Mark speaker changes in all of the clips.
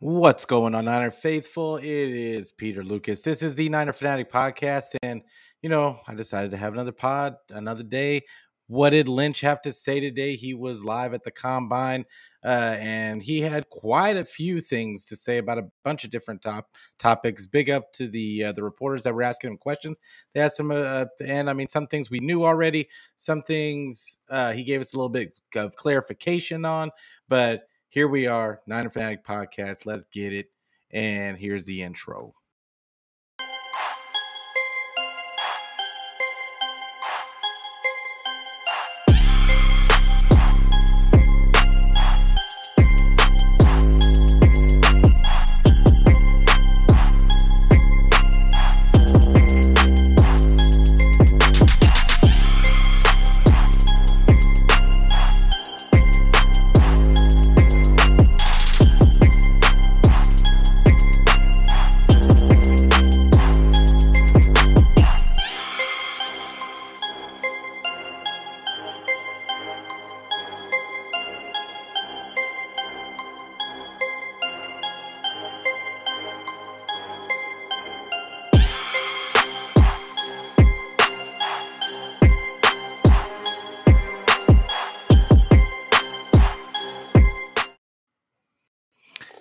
Speaker 1: What's going on, Niner Faithful? It is Peter Lucas. This is the Niner Fanatic Podcast. And, you know, I decided to have another pod, another day. What did Lynch have to say today? He was live at the combine, uh, and he had quite a few things to say about a bunch of different top topics. Big up to the uh, the reporters that were asking him questions. They asked him, uh, and I mean, some things we knew already, some things uh, he gave us a little bit of clarification on, but here we are, Niner Fanatic Podcast. Let's get it. And here's the intro.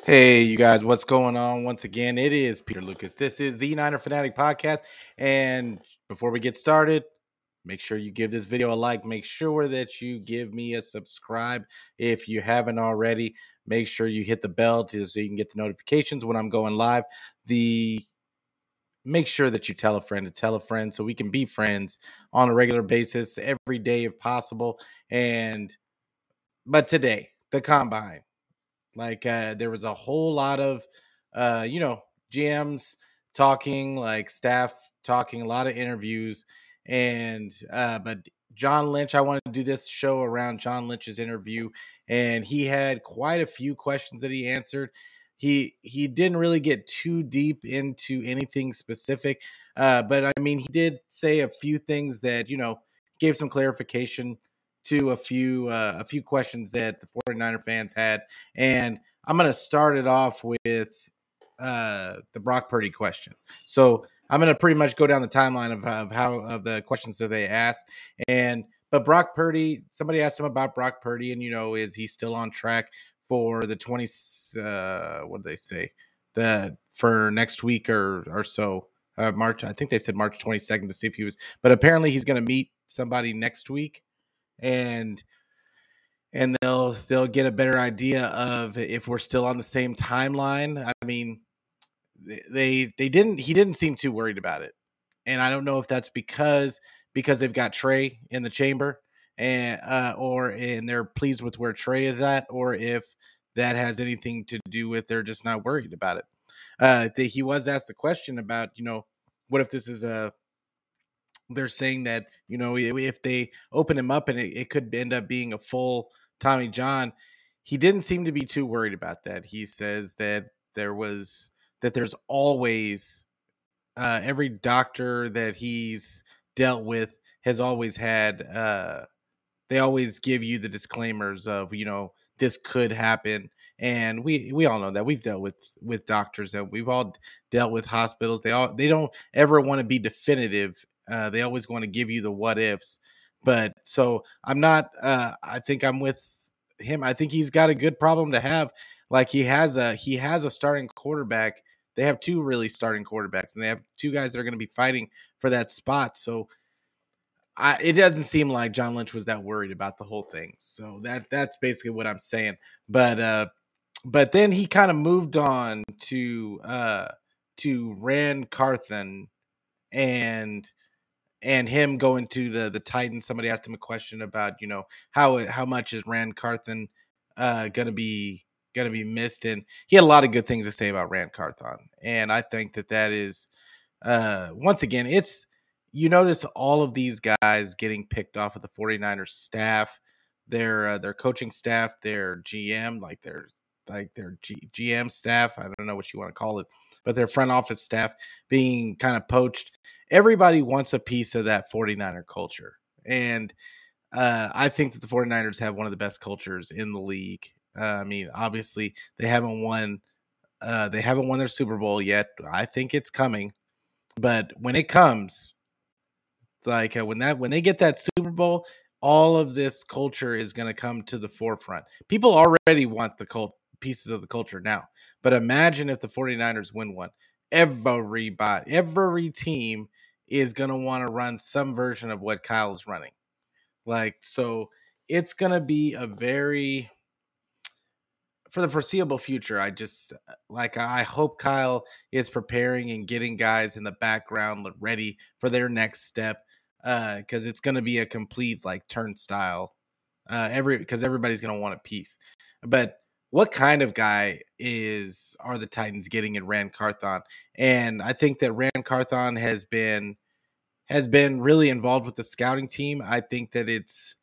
Speaker 1: Hey, you guys, what's going on? Once again, it is Peter Lucas. This is the Niner Fanatic Podcast. And before we get started, make sure you give this video a like. Make sure that you give me a subscribe if you haven't already. Make sure you hit the bell to, so you can get the notifications when I'm going live. The make sure that you tell a friend to tell a friend so we can be friends on a regular basis every day if possible. And but today, the combine like uh, there was a whole lot of, uh, you know, GMs talking, like staff talking, a lot of interviews, and uh, but John Lynch, I wanted to do this show around John Lynch's interview, and he had quite a few questions that he answered. He he didn't really get too deep into anything specific, uh, but I mean, he did say a few things that you know gave some clarification to a few uh, a few questions that the 49er fans had. And I'm going to start it off with uh, the Brock Purdy question. So I'm going to pretty much go down the timeline of, of how of the questions that they asked. And but Brock Purdy, somebody asked him about Brock Purdy, and you know, is he still on track for the 20? Uh, what did they say? The for next week or or so. Uh, March, I think they said March 22nd to see if he was, but apparently he's going to meet somebody next week and and they'll they'll get a better idea of if we're still on the same timeline. I mean, they they didn't he didn't seem too worried about it, and I don't know if that's because because they've got Trey in the chamber and uh, or and they're pleased with where Trey is at, or if that has anything to do with they're just not worried about it. Uh, the, he was asked the question about you know what if this is a they're saying that you know if they open him up and it, it could end up being a full Tommy John, he didn't seem to be too worried about that. He says that there was that there's always uh, every doctor that he's dealt with has always had uh, they always give you the disclaimers of you know this could happen. And we we all know that. We've dealt with with doctors and we've all dealt with hospitals. They all they don't ever want to be definitive uh, they always want to give you the what ifs. But so I'm not. Uh, I think I'm with him. I think he's got a good problem to have. Like he has a he has a starting quarterback. They have two really starting quarterbacks, and they have two guys that are going to be fighting for that spot. So I, it doesn't seem like John Lynch was that worried about the whole thing. So that that's basically what I'm saying. But uh, but then he kind of moved on to uh to Ran Carthon and and him going to the the Titans. Somebody asked him a question about you know how how much is Ran Carthon uh, going to be going to be missed, and he had a lot of good things to say about Ran Carthon, and I think that that is uh, once again it's you notice all of these guys getting picked off of the 49ers staff their uh, their coaching staff their gm like their like their G- gm staff i don't know what you want to call it but their front office staff being kind of poached. Everybody wants a piece of that 49er culture. And uh, I think that the 49ers have one of the best cultures in the league. Uh, I mean, obviously, they haven't won Uh, they haven't won their Super Bowl yet. I think it's coming, but when it comes, like uh, when that when they get that Super Bowl, all of this culture is going to come to the forefront. People already want the cult pieces of the culture now, but imagine if the 49ers win one. Everybody, every team is going to want to run some version of what Kyle's running. Like so, it's going to be a very for the foreseeable future, I just like I hope Kyle is preparing and getting guys in the background ready for their next step Uh, because uh, it's going to be a complete like turnstile. Uh, every because everybody's going to want a piece. But what kind of guy is are the Titans getting in Ran Carthon? And I think that Ran Carthon has been has been really involved with the scouting team. I think that it's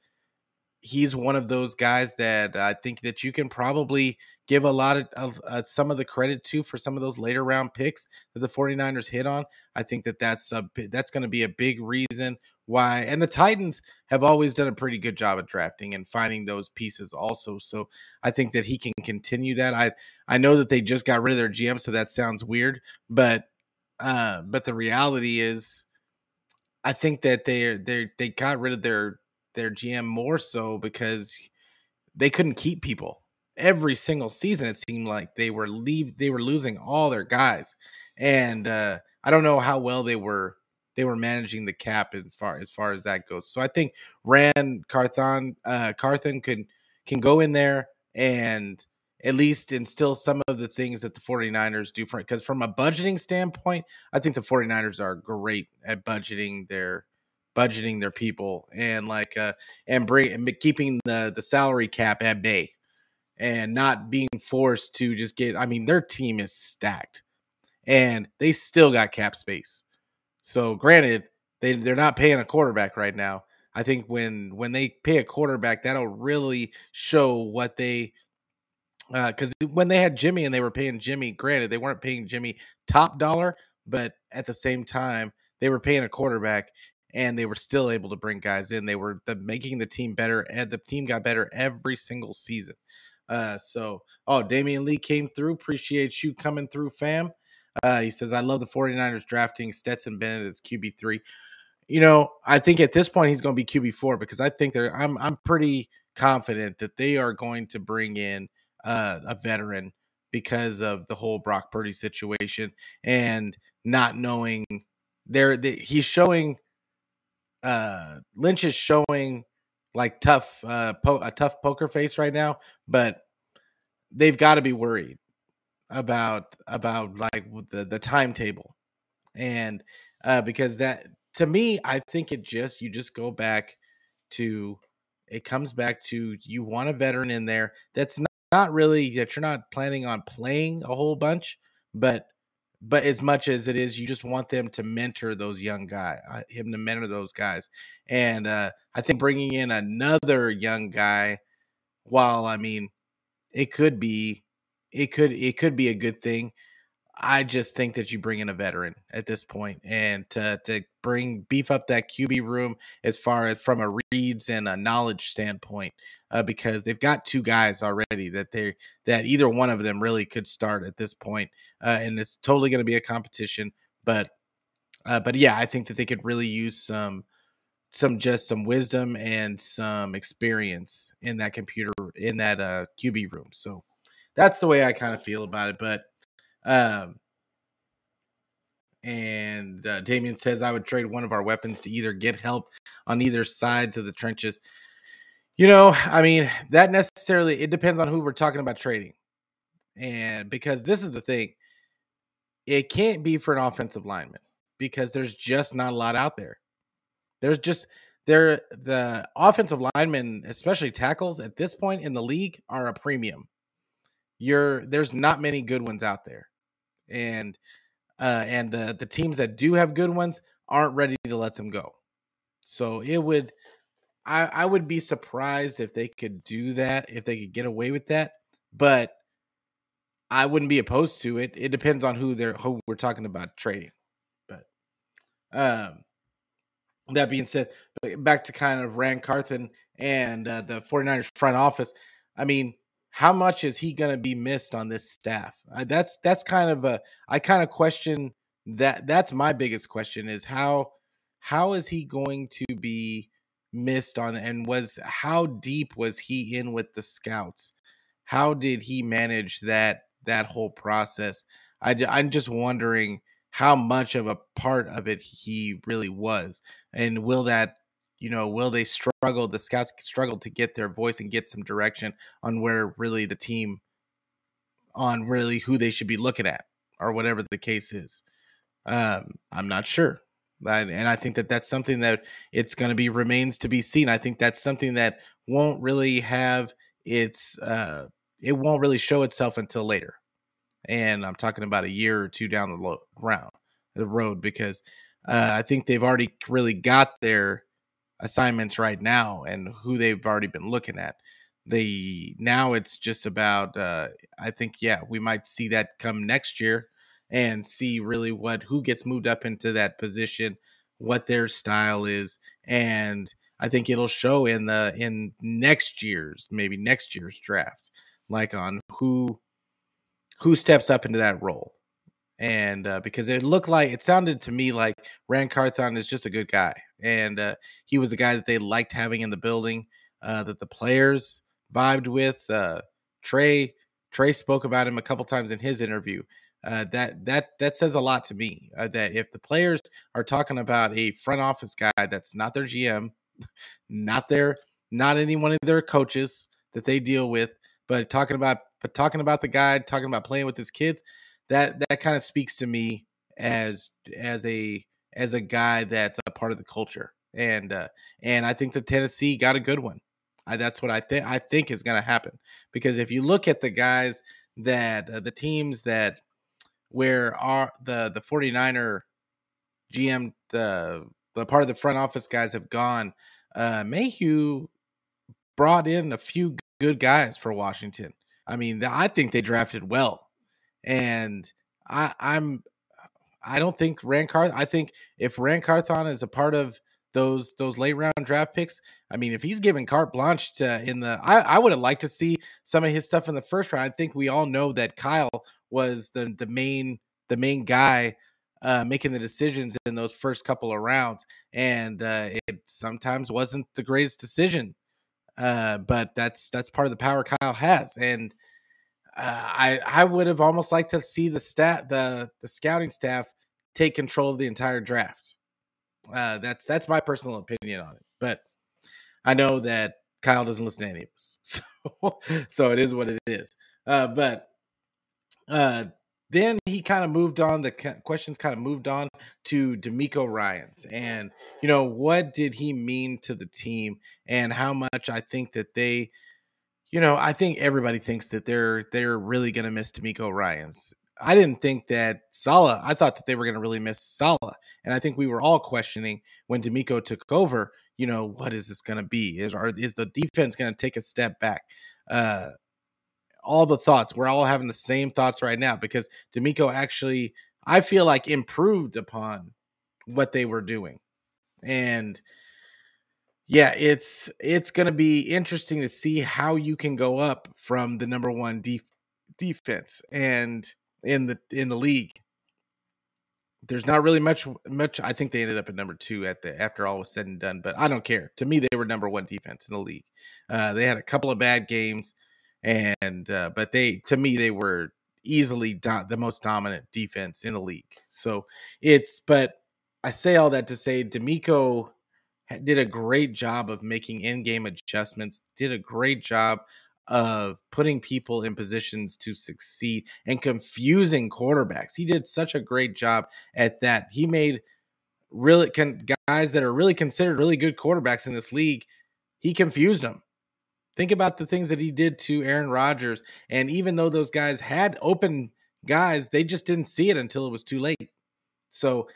Speaker 1: he's one of those guys that I think that you can probably give a lot of, of uh, some of the credit to for some of those later round picks that the 49ers hit on. I think that that's a that's going to be a big reason why and the Titans have always done a pretty good job of drafting and finding those pieces also. So I think that he can continue that. I I know that they just got rid of their GM so that sounds weird, but uh but the reality is I think that they they they got rid of their their GM more so because they couldn't keep people. Every single season, it seemed like they were leave they were losing all their guys, and uh, I don't know how well they were they were managing the cap as far as far as that goes. So I think Ran Carthon uh, Carthon could can go in there and at least instill some of the things that the 49ers do for because from a budgeting standpoint, I think the 49ers are great at budgeting their budgeting their people and like uh and bring and keeping the the salary cap at bay and not being forced to just get I mean their team is stacked and they still got cap space. So granted, they they're not paying a quarterback right now. I think when when they pay a quarterback, that'll really show what they because uh, when they had Jimmy and they were paying Jimmy, granted they weren't paying Jimmy top dollar, but at the same time they were paying a quarterback and they were still able to bring guys in. They were the, making the team better, and the team got better every single season. Uh, so, oh, Damian Lee came through. Appreciate you coming through, fam. Uh, he says, I love the 49ers drafting Stetson Bennett as QB3. You know, I think at this point he's going to be QB4 because I think they're, I'm, I'm pretty confident that they are going to bring in uh, a veteran because of the whole Brock Purdy situation and not knowing there, he's showing uh Lynch is showing like tough uh po- a tough poker face right now, but they've got to be worried about about like the the timetable. And uh because that to me, I think it just you just go back to it comes back to you want a veteran in there that's not, not really that you're not planning on playing a whole bunch, but but as much as it is you just want them to mentor those young guys uh, him to mentor those guys. And uh, i think bringing in another young guy while i mean it could be it could it could be a good thing I just think that you bring in a veteran at this point and to to bring beef up that QB room as far as from a reads and a knowledge standpoint, uh, because they've got two guys already that they that either one of them really could start at this point, uh, and it's totally going to be a competition. But uh, but yeah, I think that they could really use some some just some wisdom and some experience in that computer in that uh, QB room. So that's the way I kind of feel about it, but. Um, and uh, Damien says, I would trade one of our weapons to either get help on either sides of the trenches. You know, I mean, that necessarily, it depends on who we're talking about trading. And because this is the thing, it can't be for an offensive lineman because there's just not a lot out there. There's just, there, the offensive linemen, especially tackles at this point in the league, are a premium. You're, there's not many good ones out there and uh, and the the teams that do have good ones aren't ready to let them go. So it would, I I would be surprised if they could do that, if they could get away with that, but I wouldn't be opposed to it. It depends on who they're who we're talking about trading. But um that being said, back to kind of Ran Carthon and uh, the 49ers front office. I mean, how much is he going to be missed on this staff? That's that's kind of a I kind of question that. That's my biggest question is how how is he going to be missed on and was how deep was he in with the scouts? How did he manage that that whole process? I, I'm just wondering how much of a part of it he really was, and will that you know, will they struggle? The scouts struggle to get their voice and get some direction on where really the team, on really who they should be looking at, or whatever the case is. Um, I'm not sure, and I think that that's something that it's going to be remains to be seen. I think that's something that won't really have its, uh, it won't really show itself until later, and I'm talking about a year or two down the round the road because uh, I think they've already really got their assignments right now and who they've already been looking at. They now it's just about uh I think yeah, we might see that come next year and see really what who gets moved up into that position, what their style is and I think it'll show in the in next year's maybe next year's draft like on who who steps up into that role and uh, because it looked like it sounded to me like Ran Carthon is just a good guy, and uh, he was a guy that they liked having in the building, uh, that the players vibed with. Uh, Trey Trey spoke about him a couple times in his interview. Uh, that that that says a lot to me. Uh, that if the players are talking about a front office guy that's not their GM, not their not any one of their coaches that they deal with, but talking about but talking about the guy, talking about playing with his kids that that kind of speaks to me as as a as a guy that's a part of the culture and uh and i think the tennessee got a good one. I, that's what i think i think is going to happen because if you look at the guys that uh, the teams that where are the the 49er gm the the part of the front office guys have gone uh mayhew brought in a few good guys for washington. I mean i think they drafted well and I, I'm I don't think Ran Carth. I think if Ran Carthon is a part of those those late round draft picks, I mean, if he's given carte blanche to in the, I, I would have liked to see some of his stuff in the first round. I think we all know that Kyle was the the main the main guy uh, making the decisions in those first couple of rounds, and uh, it sometimes wasn't the greatest decision. Uh, but that's that's part of the power Kyle has, and I I would have almost liked to see the stat the the scouting staff take control of the entire draft. Uh, that's that's my personal opinion on it, but I know that Kyle doesn't listen to any of us, so so it is what it is. Uh, but uh, then he kind of moved on. The questions kind of moved on to DeMeco Ryans, and you know what did he mean to the team, and how much I think that they you know, I think everybody thinks that they're they're really going to miss DeMeco Ryans. I didn't think that Saleh. I thought that they were going to really miss Saleh, and I think we were all questioning when DeMeco took over. You know, what is this going to be? Is are, is the defense going to take a step back? Uh, all the thoughts. We're all having the same thoughts right now because DeMeco actually, I feel like, improved upon what they were doing, and yeah, it's it's going to be interesting to see how you can go up from the number one def- defense and in the in the league. There's not really much much. I think they ended up at number two at the after all was said and done, but I don't care. To me, they were number one defense in the league. Uh, they had a couple of bad games, and uh, but they to me they were easily do- the most dominant defense in the league. So it's but I say all that to say DeMeco did a great job of making in-game adjustments, did a great job of putting people in positions to succeed and confusing quarterbacks. He did such a great job at that. He made really guys that are really considered really good quarterbacks in this league, he confused them. Think about the things that he did to Aaron Rodgers. And even though those guys had open guys, they just didn't see it until it was too late. So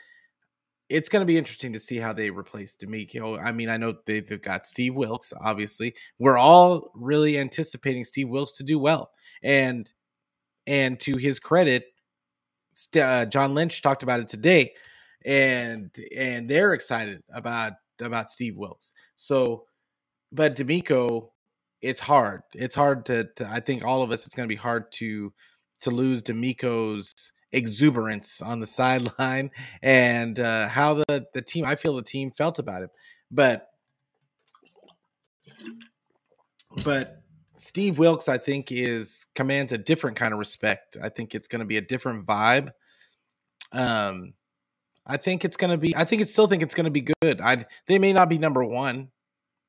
Speaker 1: it's going to be interesting to see how they replace DeMeco. I mean, I know they've got Steve Wilks, obviously. We're all really anticipating Steve Wilks to do well. And and to his credit, uh, John Lynch talked about it today and and they're excited about about Steve Wilks. So, but DeMeco it's hard. It's hard to, to I think all of us it's going to be hard to to lose DeMeco's exuberance on the sideline and uh, how the the team I feel the team felt about him. But but Steve Wilks I think is commands a different kind of respect. I think it's going to be a different vibe. Um I think it's going to be I think it still think it's going to be good. I they may not be number 1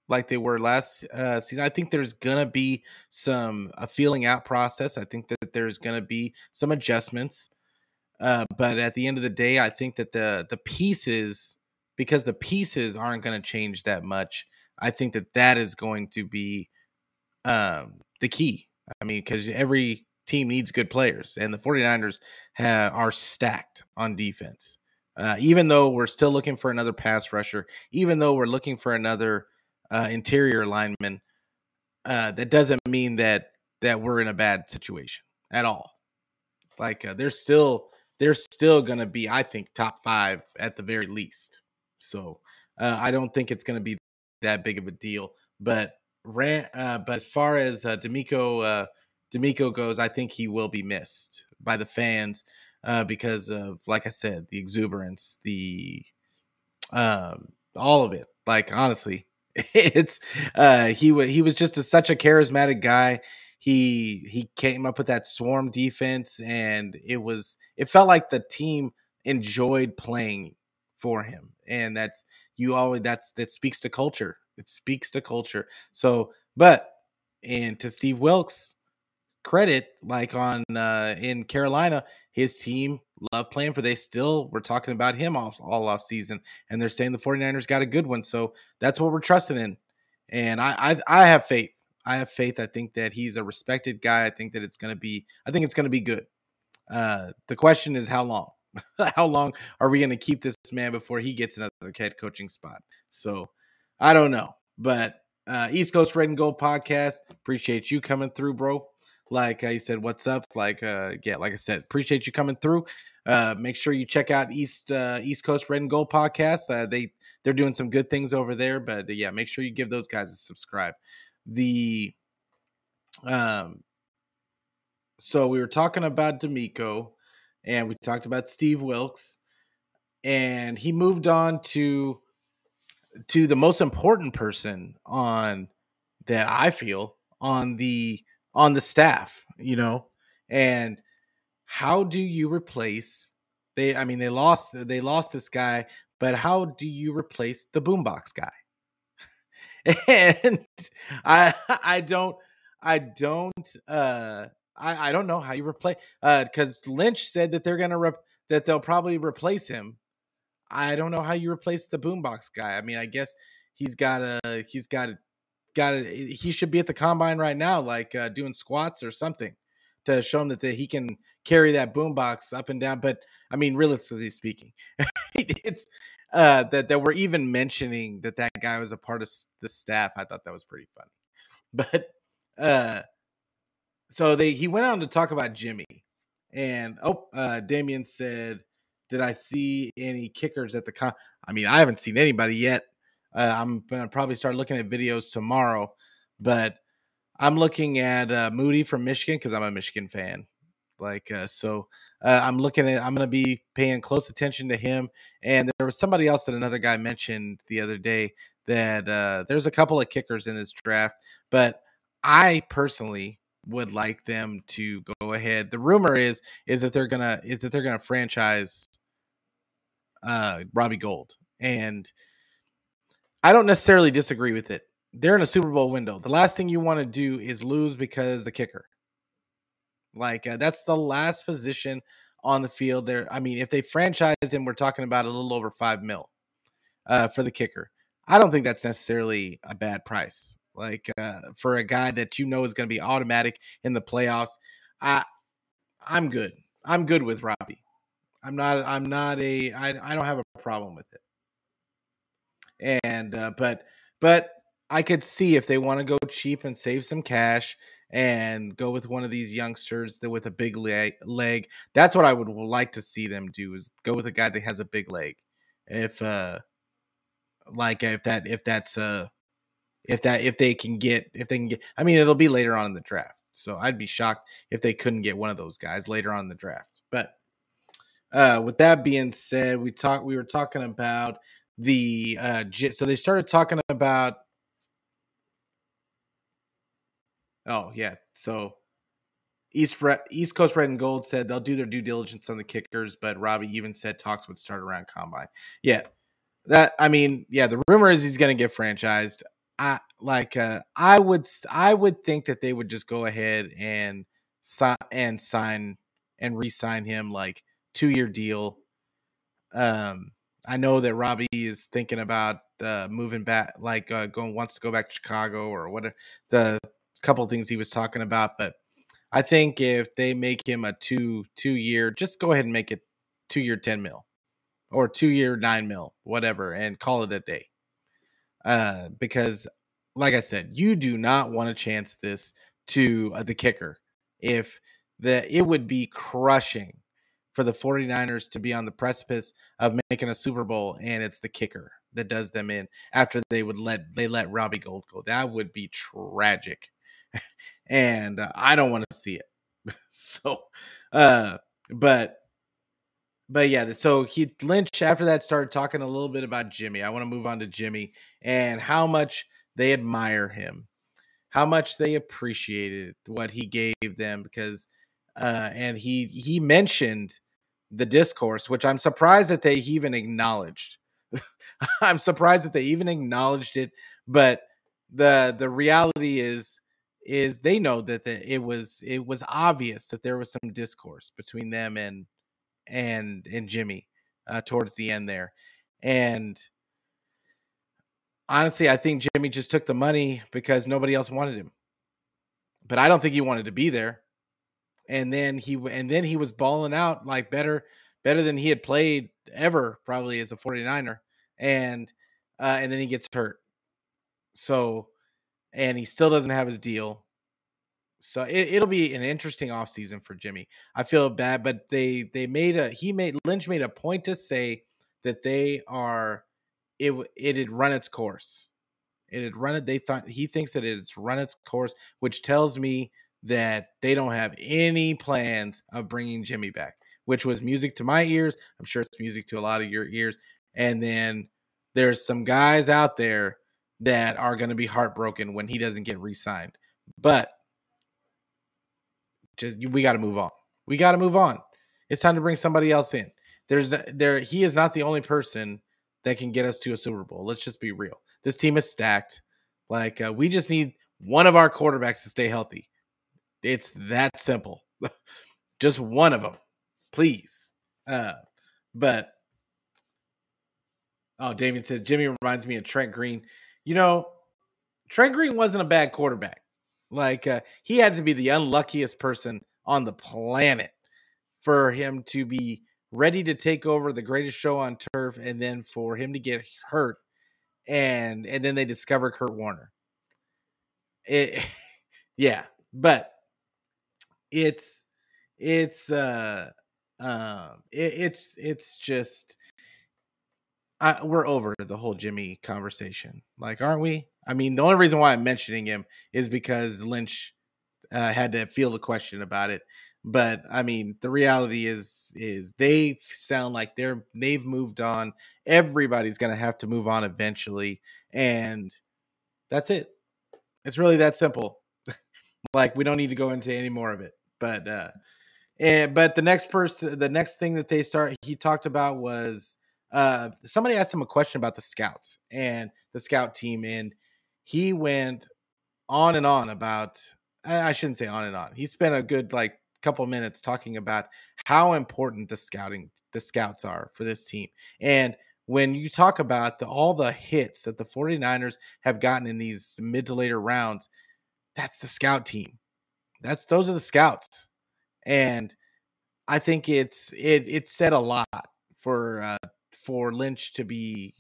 Speaker 1: like they were last uh, season. I think there's gonna be some a feeling out process. I think that there's gonna be some adjustments. Uh, but at the end of the day, I think that the the pieces, because the pieces aren't going to change that much. I think that that is going to be um, the key. I mean, because every team needs good players, and the 49ers have, are stacked on defense. Uh, even though we're still looking for another pass rusher, even though we're looking for another uh, interior lineman, uh, that doesn't mean that that we're in a bad situation at all. Like uh, there's still they're still going to be, I think, top five at the very least. So uh, I don't think it's going to be that big of a deal. But ran, uh, but as far as uh, DeMeco uh, DeMeco goes, I think he will be missed by the fans uh, because of, like I said, the exuberance, the um, all of it. Like honestly, it's uh, he was he was just a, such a charismatic guy he he came up with that swarm defense and it was it felt like the team enjoyed playing for him and that's you always that's that speaks to culture. It speaks to culture. So but and to steve wilks credit like on uh in carolina his team loved playing for they still were talking about him off all off season and they're saying the 49ers got a good one so that's what we're trusting in. And i i, I have faith I have faith. I think that he's a respected guy. I think that it's going to be. I think it's going to be good. Uh, the question is how long. how long are we going to keep this man before he gets another head coaching spot? So I don't know, but uh, East Coast Red and Gold podcast. Appreciate you coming through, bro. Like I said, what's up? Like, uh, yeah, like I said, appreciate you coming through. Uh, make sure you check out East uh, East Coast Red and Gold podcast. Uh, they they're doing some good things over there, but uh, yeah, make sure you give those guys a subscribe the um so we were talking about DeMeco and we talked about Steve Wilks and he moved on to to the most important person on that I feel on the on the staff, you know. And how do you replace they I mean they lost they lost this guy, but how do you replace the boombox guy? and I I don't I don't uh I, I don't know how you replace uh because Lynch said that they're gonna rep- that they'll probably replace him. I don't know how you replace the boombox guy. I mean, I guess he's got a he's got a got a he should be at the combine right now, like uh, doing squats or something to show him that the, he can carry that boombox up and down. But I mean, realistically speaking, it's uh, that that we're even mentioning that that guy was a part of the staff. I thought that was pretty funny. But uh, so they he went on to talk about Jimmy, and oh, uh, Damien said, "Did I see any kickers at the con?" I mean, I haven't seen anybody yet. Uh, I'm gonna probably start looking at videos tomorrow, but I'm looking at uh, Moody from Michigan because I'm a Michigan fan. Like uh, so, uh, I'm looking at. I'm going to be paying close attention to him. And there was somebody else that another guy mentioned the other day that uh, there's a couple of kickers in this draft, but I personally would like them to go ahead. The rumor is is that they're gonna is that they're gonna franchise uh, Robbie Gould, and I don't necessarily disagree with it. They're in a Super Bowl window. The last thing you want to do is lose because the kicker. Like uh, that's the last position on the field there. I mean, if they franchised him, we're talking about a little over five mil uh, for the kicker. I don't think that's necessarily a bad price. Like uh, for a guy that you know is going to be automatic in the playoffs, I I'm good. I'm good with Robbie. I'm not. I'm not a. I I don't have a problem with it. And uh, but but I could see if they want to go cheap and save some cash and go with one of these youngsters that with a big leg. That's what I would like to see them do is go with a guy that has a big leg. If uh like if that if that's uh if that if they can get if they can get I mean it'll be later on in the draft. So I'd be shocked if they couldn't get one of those guys later on in the draft. But uh, with that being said, we talked we were talking about the uh, so they started talking about oh yeah so East East Coast Red and Gold said they'll do their due diligence on the kickers, but Robbie even said talks would start around combine. Yeah, that I mean, yeah, the rumor is he's going to get franchised. I like uh, I would I would think that they would just go ahead and sign and sign and re-sign him like two year deal. Um, I know that Robbie is thinking about uh, moving back, like uh, going wants to go back to Chicago or whatever the couple things he was talking about, but I think if they make him a two two year, just go ahead and make it two year ten mil or two year nine mil, whatever, and call it a day. Uh, because, like I said, you do not want to chance this to uh, the kicker. If the it would be crushing for the 49ers to be on the precipice of making a Super Bowl and it's the kicker that does them in after they would let they let Robbie Gould go. That would be tragic and uh, I don't want to see it. so, uh, but but yeah, so he Lynch after that started talking a little bit about Jimmy. I want to move on to Jimmy and how much they admire him, how much they appreciated what he gave them because uh and he he mentioned the discourse, which I'm surprised that they even acknowledged. I'm surprised that they even acknowledged it, but the the reality is is they know that the, it was it was obvious that there was some discourse between them and and and Jimmy uh, towards the end there, and honestly, I think Jimmy just took the money because nobody else wanted him. But I don't think he wanted to be there. And then he and then he was balling out like better better than he had played ever probably as a 49er and uh and then he gets hurt. So and he still doesn't have his deal. So it, will be an interesting offseason for Jimmy. I feel bad, but they they made a he made Lynch made a point to say that they are it it had run its course. It had run it. They thought he thinks that it's run its course, which tells me that they don't have any plans of bringing Jimmy back, which was music to my ears. I'm sure it's music to a lot of your ears. And then there's some guys out there that are going to be heartbroken when he doesn't get re-signed. But just we got to move on. We got to move on. It's time to bring somebody else in. There's there he is not the only person that can get us to a Super Bowl. Let's just be real. This team is stacked. Like uh, we just need one of our quarterbacks to stay healthy. It's that simple. just one of them, please. Uh, but oh, David says Jimmy reminds me of Trent Green. You know, Trent Green wasn't a bad quarterback. Like uh, he had to be the unluckiest person on the planet for him to be ready to take over the greatest show on turf and then for him to get hurt and and then they discover Kurt Warner. It yeah, but it's it's uh um it, it's it's just I, we're over the whole Jimmy conversation. Like, aren't we? I mean, the only reason why I'm mentioning him is because Lynch uh, had to field a question about it. But I mean, the reality is is they sound like they're they've moved on. Everybody's going to have to move on eventually, and that's it. It's really that simple. like we don't need to go into any more of it. But uh, and but the next person, the next thing that they start, he talked about was uh, somebody asked him a question about the scouts and the scout team, and he went on and on about. I shouldn't say on and on. He spent a good like couple minutes talking about how important the scouting the scouts are for this team and when you talk about the, all the hits that the 49ers have gotten in these mid to later rounds that's the scout team that's those are the scouts and i think it's it it said a lot for uh, for Lynch to be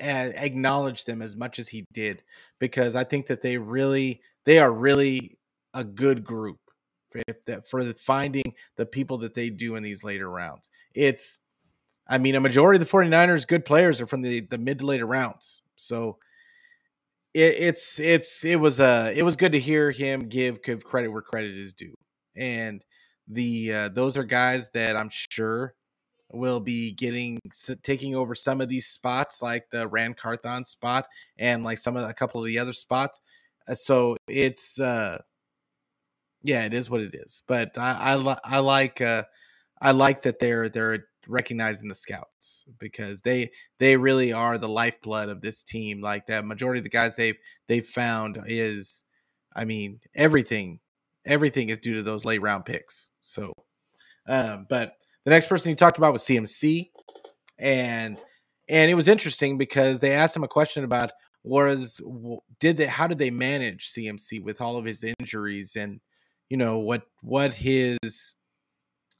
Speaker 1: acknowledge them as much as he did because I think that they really they are really a good group for that for finding the people that they do in these later rounds. It's I mean a majority of the 49ers good players are from the the mid to later rounds. So it, it's it's it was uh it was good to hear him give give credit where credit is due, and the uh, those are guys that I'm sure will be getting taking over some of these spots, like the Ran Carthon spot and like some of a couple of the other spots. Uh, so it's uh yeah, it is what it is. But I I, I like uh I like that they're they're recognizing the scouts because they they really are the lifeblood of this team. Like that majority of the guys they've they've found is I mean everything everything is due to those late round picks. So um but the next person he talked about was CMC and and it was interesting because they asked him a question about was did they how did they manage CMC with all of his injuries and you know what what his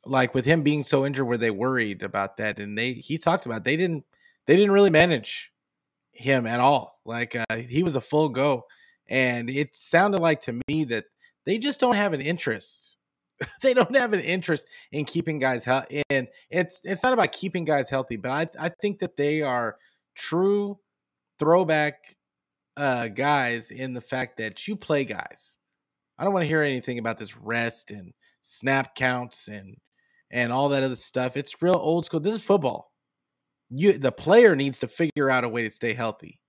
Speaker 1: like with him being so injured were they worried about that? And they he talked about they didn't they didn't really manage him at all. Like uh, he was a full go. And it sounded like to me that they just don't have an interest they don't have an interest in keeping guys healthy and it's it's not about keeping guys healthy but i i think that they are true throwback uh guys in the fact that you play guys i don't want to hear anything about this rest and snap counts and and all that other stuff. It's real old school. This is football. You the player needs to figure out a way to stay healthy.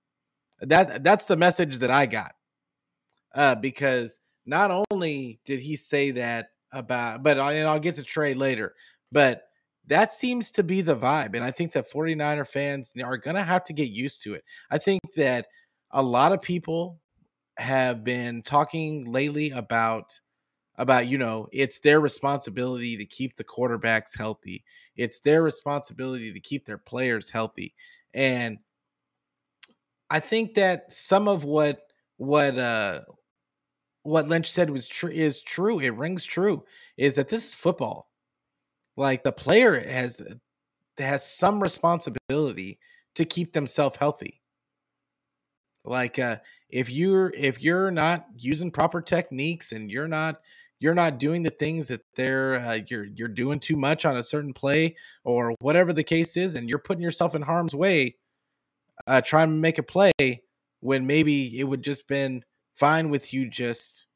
Speaker 1: That that's the message that I got. Uh, because not only did he say that about, but I, and I'll get to Trey later, but that seems to be the vibe. And I think that 49er fans are going to have to get used to it. I think that a lot of people have been talking lately about about you know it's their responsibility to keep the quarterbacks healthy it's their responsibility to keep their players healthy and i think that some of what what uh what lynch said was true is true it rings true is that this is football. Like the player has has some responsibility to keep themselves healthy. Like uh if you're if you're not using proper techniques and you're not you're not doing the things that they're uh, you're you're doing too much on a certain play or whatever the case is and you're putting yourself in harm's way uh trying to make a play when maybe it would just been fine with you just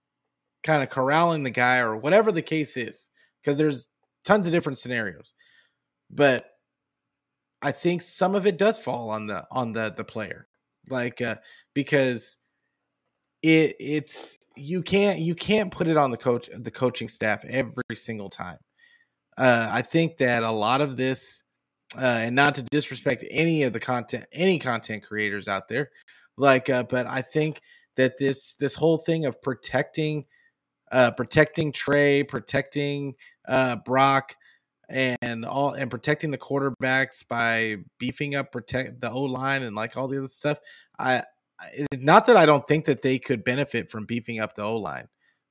Speaker 1: kind of corralling the guy or whatever the case is because there's tons of different scenarios but i think some of it does fall on the on the the player like uh because it it's you can't you can't put it on the coach the coaching staff every single time. Uh, I think that a lot of this, uh, and not to disrespect any of the content any content creators out there, like, uh, but I think that this this whole thing of protecting uh, protecting Trey, protecting uh, Brock, and all and protecting the quarterbacks by beefing up protect the O line and like all the other stuff. I not that I don't think that they could benefit from beefing up the O line,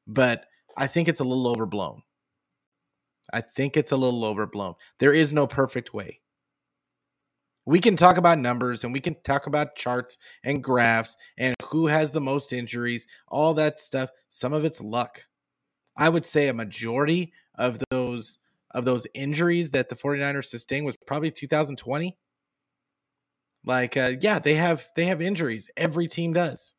Speaker 1: but I think it's a little overblown. I think it's a little overblown. There is no perfect way. We can talk about numbers and we can talk about charts and graphs and who has the most injuries, all that stuff. Some of it's luck. I would say a majority of those of those injuries that the 49ers sustained was probably 2020 like, uh, yeah, they have they have injuries. Every team does.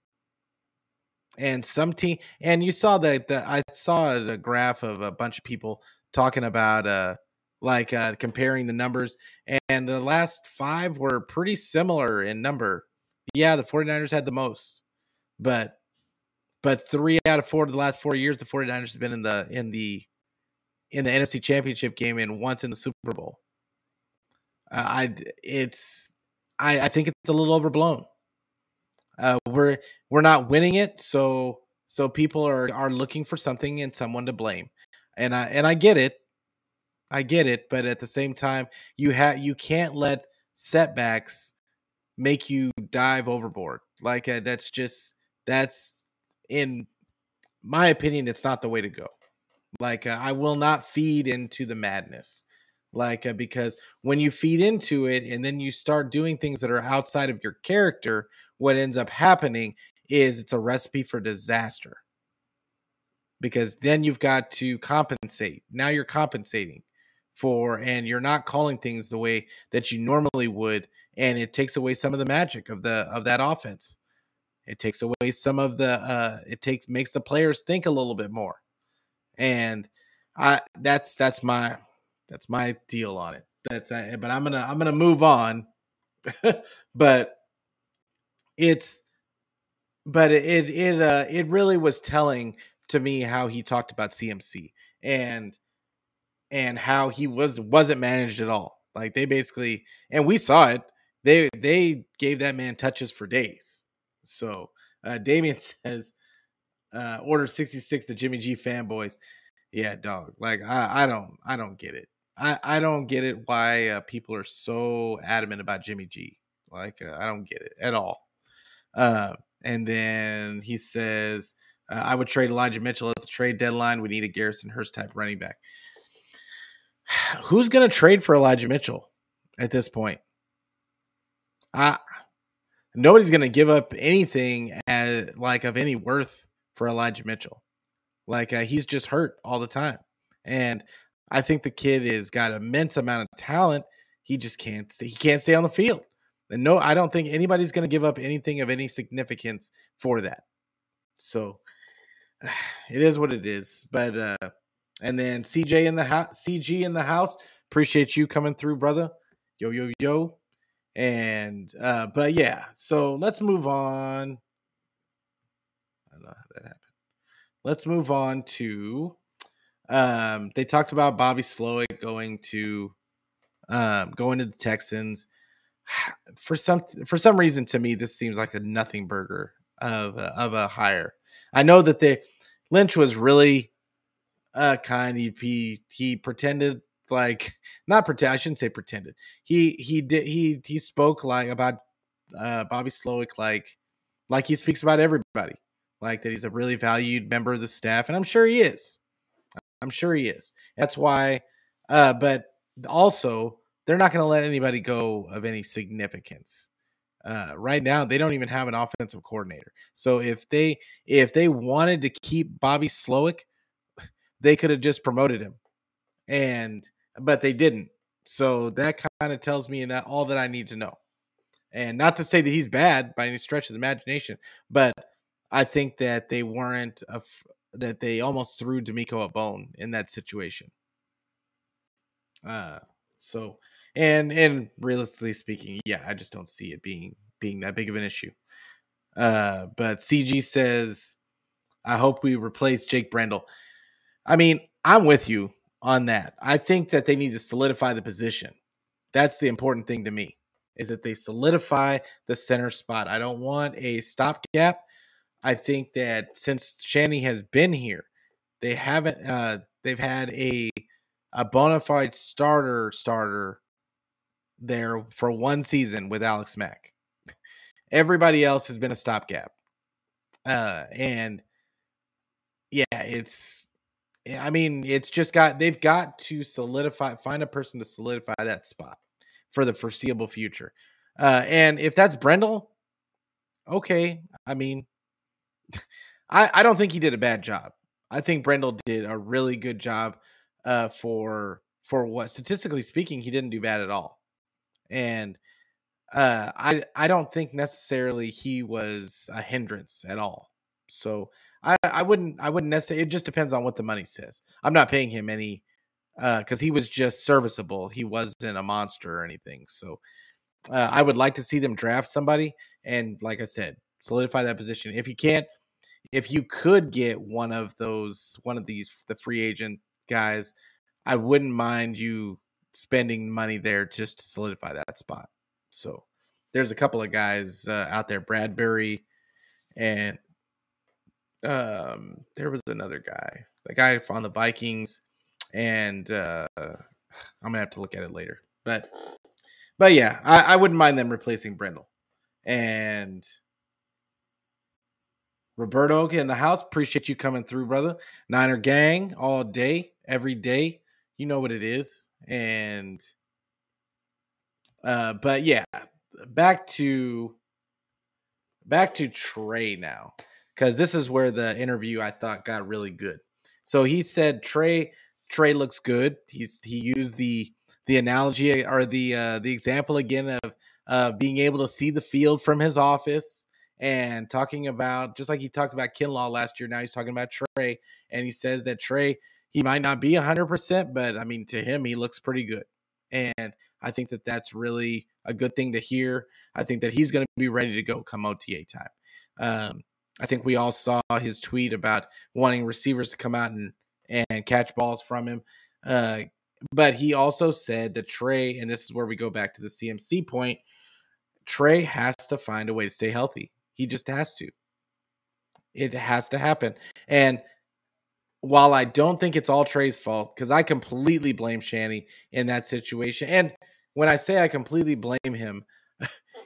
Speaker 1: And some team, and you saw that the I saw the graph of a bunch of people talking about uh like uh comparing the numbers and the last five were pretty similar in number. Yeah, the 49ers had the most. But but 3 out of 4 of the last 4 years the 49ers have been in the in the in the NFC Championship game and once in the Super Bowl. Uh, I it's I, I think it's a little overblown. Uh, we're we're not winning it, so so people are are looking for something and someone to blame, and I and I get it, I get it, but at the same time, you have you can't let setbacks make you dive overboard. Like uh, that's just that's in my opinion, it's not the way to go. Like uh, I will not feed into the madness like uh, because when you feed into it and then you start doing things that are outside of your character what ends up happening is it's a recipe for disaster because then you've got to compensate now you're compensating for and you're not calling things the way that you normally would and it takes away some of the magic of the of that offense It takes away some of the uh it takes makes the players think a little bit more. And I that's that's my that's my deal on it. That's uh, but I'm gonna I'm gonna move on. but it's but it it uh it really was telling to me how he talked about CMC and and how he was wasn't managed at all. Like they basically and we saw it. They they gave that man touches for days. So uh Damien says uh order 66 to Jimmy G fanboys. Yeah, dog. Like I I don't I don't get it. I I don't get it why uh, people are so adamant about Jimmy G. Like uh, I don't get it at all. Uh and then he says uh, I would trade Elijah Mitchell at the trade deadline. We need a Garrison Hearst type running back. Who's going to trade for Elijah Mitchell at this point? I nobody's going to give up anything as like of any worth for Elijah Mitchell. Like uh, he's just hurt all the time, and I think the kid has got immense amount of talent. He just can't. stay, He can't stay on the field. And no, I don't think anybody's going to give up anything of any significance for that. So it is what it is. But uh and then CJ in the house, CG in the house. Appreciate you coming through, brother. Yo, yo, yo. And uh, but yeah, so let's move on. I don't know how that happened. Let's move on to um they talked about Bobby Slowik going to um going to the Texans. For some for some reason to me, this seems like a nothing burger of a, of a hire. I know that they Lynch was really uh kind. He he, pretended like not pretend. I shouldn't say pretended. He he did he he spoke like about uh Bobby Slowik like like he speaks about everybody. Like that he's a really valued member of the staff, and I'm sure he is. I'm sure he is. That's why. Uh, but also, they're not going to let anybody go of any significance. Uh, right now, they don't even have an offensive coordinator. So if they if they wanted to keep Bobby Slowik, they could have just promoted him, and but they didn't. So that kind of tells me that all that I need to know. And not to say that he's bad by any stretch of the imagination, but I think that they weren't a, that they almost threw DeMeco a bone in that situation. Uh, so and and realistically speaking, yeah, I just don't see it being being that big of an issue. Uh, but CG says, I hope we replace Jake Brendel. I mean, I'm with you on that. I think that they need to solidify the position. That's the important thing to me is that they solidify the center spot. I don't want a stopgap. I think that since Shanny has been here, they haven't uh they've had a a bona fide starter starter there for one season with Alex Mack. Everybody else has been a stopgap. Uh and yeah, it's I mean, it's just got they've got to solidify find a person to solidify that spot for the foreseeable future. Uh and if that's Brendel, okay. I mean, I I don't think he did a bad job. I think Brendel did a really good job uh for for what statistically speaking he didn't do bad at all. And uh I I don't think necessarily he was a hindrance at all. So I, I wouldn't I wouldn't necessarily. It just depends on what the money says. I'm not paying him any because uh, he was just serviceable. He wasn't a monster or anything. So uh, I would like to see them draft somebody and, like I said, solidify that position. If you can't, if you could get one of those, one of these, the free agent guys, I wouldn't mind you spending money there just to solidify that spot. So there's a couple of guys uh, out there, Bradbury and um there was another guy the guy on the vikings and uh i'm gonna have to look at it later but but yeah i, I wouldn't mind them replacing brendel and roberto in the house appreciate you coming through brother. Niner gang all day every day you know what it is and uh but yeah back to back to trey now because this is where the interview I thought got really good. So he said Trey Trey looks good. He's he used the the analogy or the uh, the example again of uh, being able to see the field from his office and talking about just like he talked about Kinlaw last year. Now he's talking about Trey, and he says that Trey he might not be a hundred percent, but I mean to him he looks pretty good, and I think that that's really a good thing to hear. I think that he's going to be ready to go come OTA time. Um, I think we all saw his tweet about wanting receivers to come out and and catch balls from him. Uh, but he also said that Trey, and this is where we go back to the CMC point, Trey has to find a way to stay healthy. He just has to. It has to happen. And while I don't think it's all Trey's fault, because I completely blame Shanny in that situation. And when I say I completely blame him,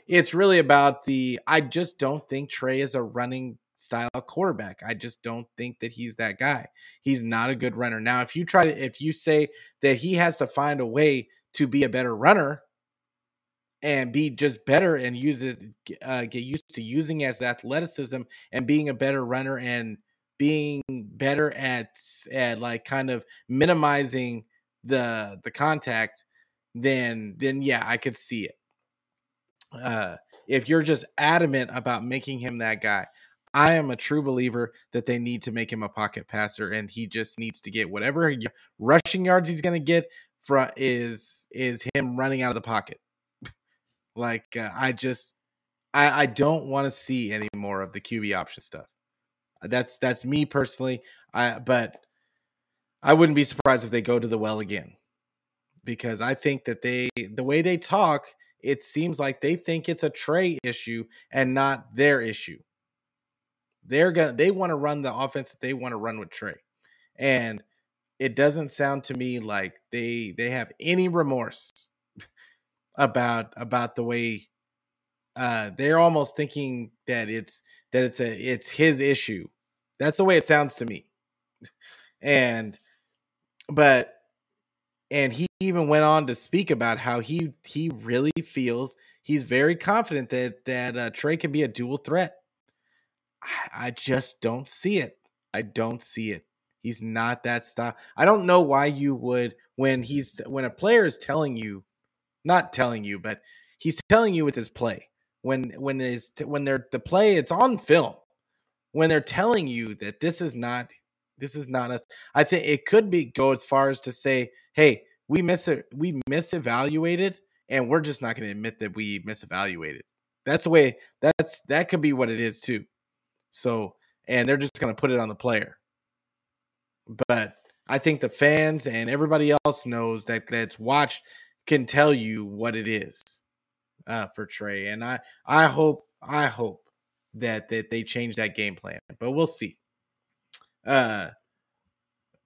Speaker 1: it's really about the I just don't think Trey is a running style quarterback. I just don't think that he's that guy. He's not a good runner. Now, if you try to if you say that he has to find a way to be a better runner and be just better and use it uh, get used to using as athleticism and being a better runner and being better at at like kind of minimizing the the contact then then yeah i could see it uh if you're just adamant about making him that guy I am a true believer that they need to make him a pocket passer, and he just needs to get whatever rushing yards he's going to get. from is is him running out of the pocket? like uh, I just I I don't want to see any more of the QB option stuff. That's that's me personally. I but I wouldn't be surprised if they go to the well again because I think that they the way they talk, it seems like they think it's a Trey issue and not their issue. They're gonna they want to run the offense that they want to run with Trey. And it doesn't sound to me like they they have any remorse about about the way uh they're almost thinking that it's that it's a it's his issue. That's the way it sounds to me. And but and he even went on to speak about how he he really feels he's very confident that that uh, Trey can be a dual threat I, just don't see it. I don't see it. He's not that style. I don't know why you would when he's when a player is telling you, not telling you, but he's telling you with his play. When when is when they're the play, it's on film. When they're telling you that this is not this is not us. I think it could be go as far as to say, hey, we miss it, we misevaluated, and we're just not going to admit that we misevaluated. That's the way. That's that could be what it is too. So, and they're just going to put it on the player. But I think the fans and everybody else knows that that's watched can tell you what it is uh, for Trey. And I, I hope, I hope that that they change that game plan. But we'll see. Uh,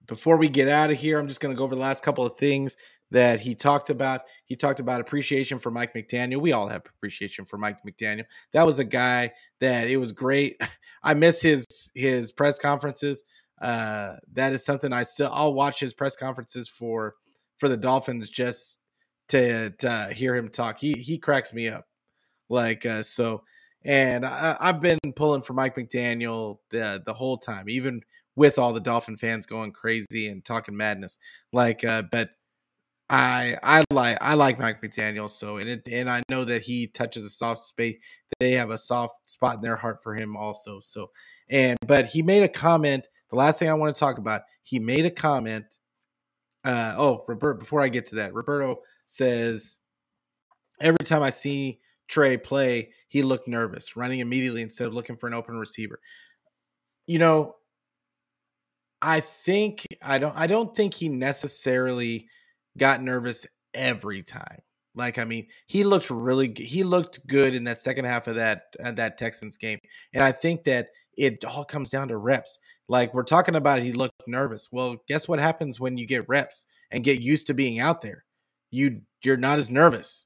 Speaker 1: before we get out of here, I'm just going to go over the last couple of things that he talked about. He talked about appreciation for Mike McDaniel. We all have appreciation for Mike McDaniel. That was a guy that it was great. I miss his his press conferences. Uh, that is something I still I'll watch his press conferences for for the Dolphins just to to hear him talk. He he cracks me up. Like uh, so, and I, I've been pulling for Mike McDaniel the the whole time, even with all the Dolphin fans going crazy and talking madness. Like, uh, but I I like I like Mike McDaniel so and it and I know that he touches a soft space. They have a soft spot in their heart for him also. So and but he made a comment. The last thing I want to talk about, he made a comment. Uh oh, Robert. Before I get to that, Roberto says every time I see Trey play, he looked nervous, running immediately instead of looking for an open receiver. You know, I think I don't I don't think he necessarily got nervous every time. Like I mean, he looked really he looked good in that second half of that uh, that Texans game, and I think that it all comes down to reps. Like we're talking about, he looked nervous. Well, guess what happens when you get reps and get used to being out there? You you're not as nervous.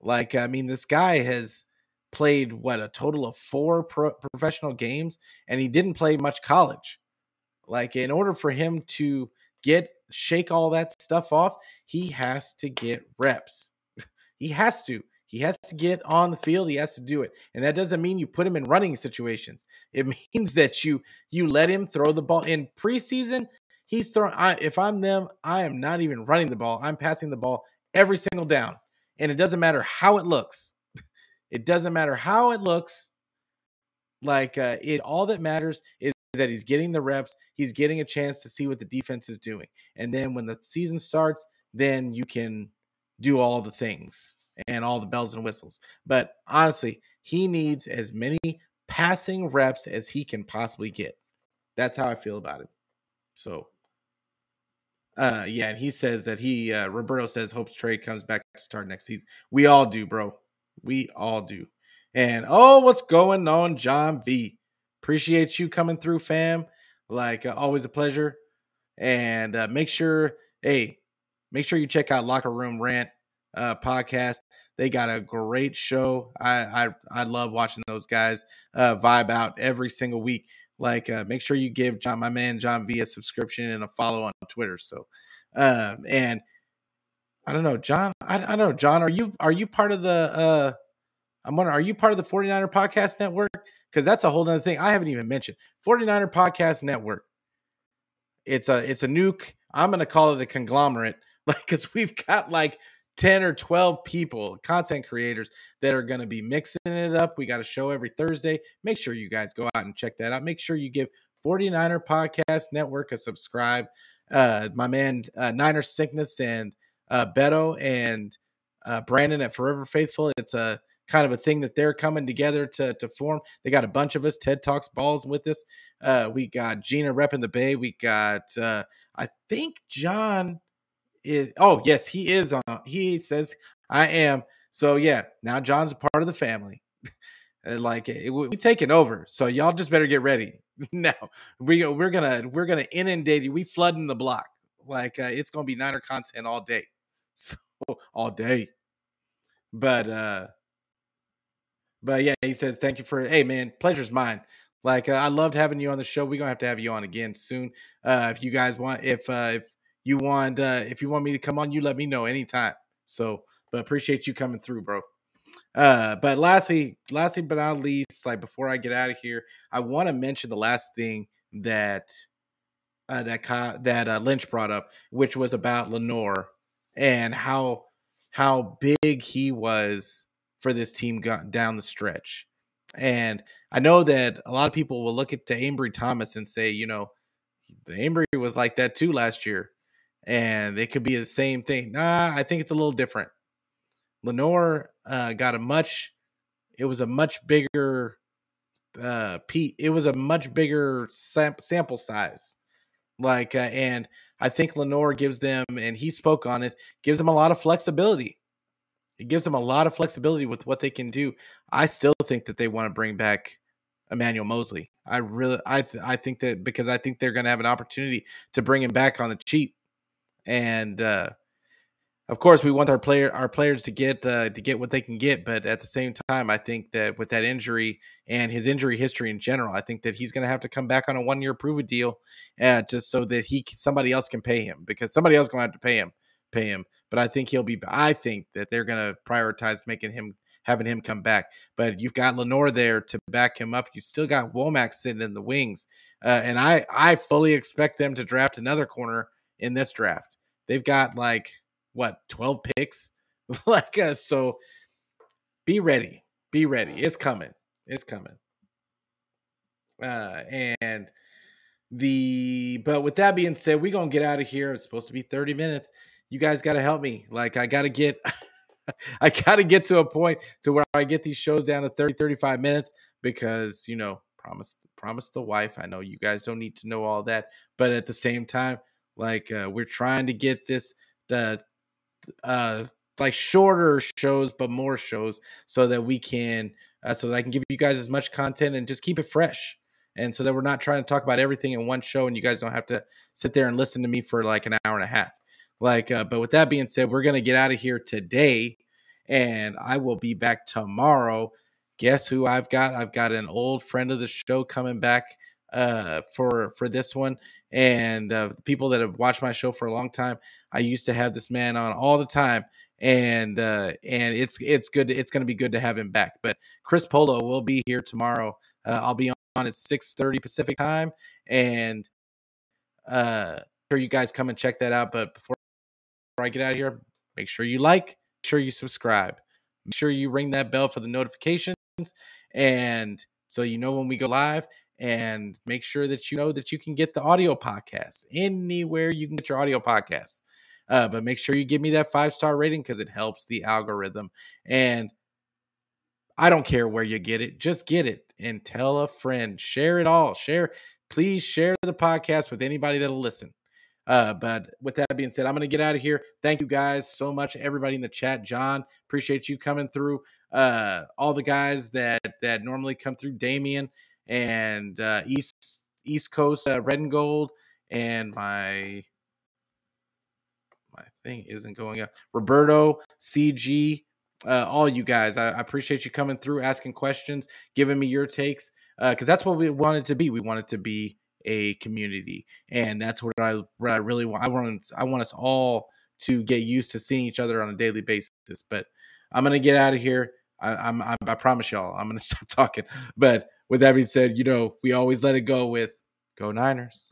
Speaker 1: Like I mean, this guy has played what a total of four pro- professional games, and he didn't play much college. Like in order for him to get shake all that stuff off, he has to get reps. he has to. He has to get on the field. He has to do it, and that doesn't mean you put him in running situations. It means that you you let him throw the ball in preseason. He's throwing. I, if I'm them, I am not even running the ball. I'm passing the ball every single down, and it doesn't matter how it looks. It doesn't matter how it looks. Like uh, it, all that matters is that he's getting the reps. He's getting a chance to see what the defense is doing, and then when the season starts, then you can do all the things and all the bells and whistles. But honestly, he needs as many passing reps as he can possibly get. That's how I feel about it. So, uh, yeah, and he says that he uh, Roberto says hopes Trey comes back to start next season. We all do, bro. We all do. And oh, what's going on, John V? Appreciate you coming through, fam. Like uh, always, a pleasure. And uh, make sure, hey, make sure you check out Locker Room Rant uh, podcast. They got a great show. I I, I love watching those guys uh, vibe out every single week. Like, uh, make sure you give John, my man John V, a subscription and a follow on Twitter. So, um, and I don't know, John. I, I don't know, John. Are you are you part of the? I'm wondering, are you part of the 49er Podcast Network? Because that's a whole other thing I haven't even mentioned. 49er Podcast Network. It's a it's a nuke. I'm gonna call it a conglomerate, like because we've got like 10 or 12 people, content creators that are going to be mixing it up. We got a show every Thursday. Make sure you guys go out and check that out. Make sure you give 49er Podcast Network a subscribe. Uh, my man, uh, Niner Sickness and uh, Beto and uh, Brandon at Forever Faithful. It's a kind of a thing that they're coming together to, to form. They got a bunch of us, TED Talks balls with us. Uh, we got Gina repping the Bay. We got, uh, I think John is oh yes he is on he says i am. So yeah now john's a part of the family. Like it, we taking over. So y'all just better get ready. Now we, we're gonna we're gonna inundate you. We flooding the block. Like uh, it's gonna be niner content all day. So all day. But uh but yeah he says thank you for hey man pleasure's mine like uh, i loved having you on the show we're gonna have to have you on again soon uh if you guys want if uh if you want uh if you want me to come on, you let me know anytime. So, but appreciate you coming through, bro. Uh, but lastly, lastly but not least, like before I get out of here, I want to mention the last thing that uh, that that uh, Lynch brought up, which was about lenoir and how how big he was for this team down the stretch. And I know that a lot of people will look at to Ambry Thomas and say, you know, the Ambry was like that too last year and it could be the same thing. Nah, I think it's a little different. Lenoir uh, got a much, it was a much bigger, uh, Pete. It was a much bigger sam- sample size, like, uh, and I think Lenoir gives them, and he spoke on it, gives them a lot of flexibility. It gives them a lot of flexibility with what they can do. I still think that they want to bring back Emmanuel Moseley. I really, I, th- I think that because I think they're going to have an opportunity to bring him back on the cheap and uh, of course we want our player our players to get uh, to get what they can get but at the same time i think that with that injury and his injury history in general i think that he's going to have to come back on a one year prove deal uh, just so that he somebody else can pay him because somebody else going to have to pay him pay him but i think he'll be i think that they're going to prioritize making him having him come back but you've got Lenoir there to back him up you still got womack sitting in the wings uh, and i i fully expect them to draft another corner in this draft. They've got like what 12 picks? Like uh, so be ready be ready it's coming it's coming. Uh and the but with that being said we're gonna get out of here it's supposed to be 30 minutes you guys gotta help me like i gotta get i gotta get to a point to where i get these shows down to 30 35 minutes because you know promise promise the wife i know you guys don't need to know all that but at the same time like uh, we're trying to get this the uh like shorter shows but more shows so that we can uh, so that I can give you guys as much content and just keep it fresh. And so that we're not trying to talk about everything in one show and you guys don't have to sit there and listen to me for like an hour and a half. Like uh, but with that being said, we're to get out of here today and I will be back tomorrow. Guess who I've got? I've got an old friend of the show coming back uh, for for this one. And uh, people that have watched my show for a long time, I used to have this man on all the time, and uh, and it's it's good. It's going to be good to have him back. But Chris Polo will be here tomorrow. Uh, I'll be on at six thirty Pacific time, and uh, sure you guys come and check that out. But before, before I get out of here, make sure you like, make sure you subscribe, make sure you ring that bell for the notifications, and so you know when we go live and make sure that you know that you can get the audio podcast anywhere you can get your audio podcast. Uh, but make sure you give me that five star rating because it helps the algorithm. And I don't care where you get it, just get it and tell a friend. Share it all. Share, please share the podcast with anybody that'll listen. Uh, but with that being said, I'm going to get out of here. Thank you guys so much, everybody in the chat. John, appreciate you coming through. Uh, all the guys that that normally come through, Damien and uh, East East Coast uh, Red and Gold, and my my thing isn't going up. Roberto, CG, uh, all you guys. I, I, appreciate you coming through, asking questions, giving me your takes, because uh, that's what we wanted to be. We wanted to be a community, and that's what I what I really want. I want I want us all to get used to seeing each other on a daily basis. But I'm gonna get out of here. I, I'm, I, I promise y'all, I'm gonna stop talking. But with that being said, you know, we always let it go with go Niners.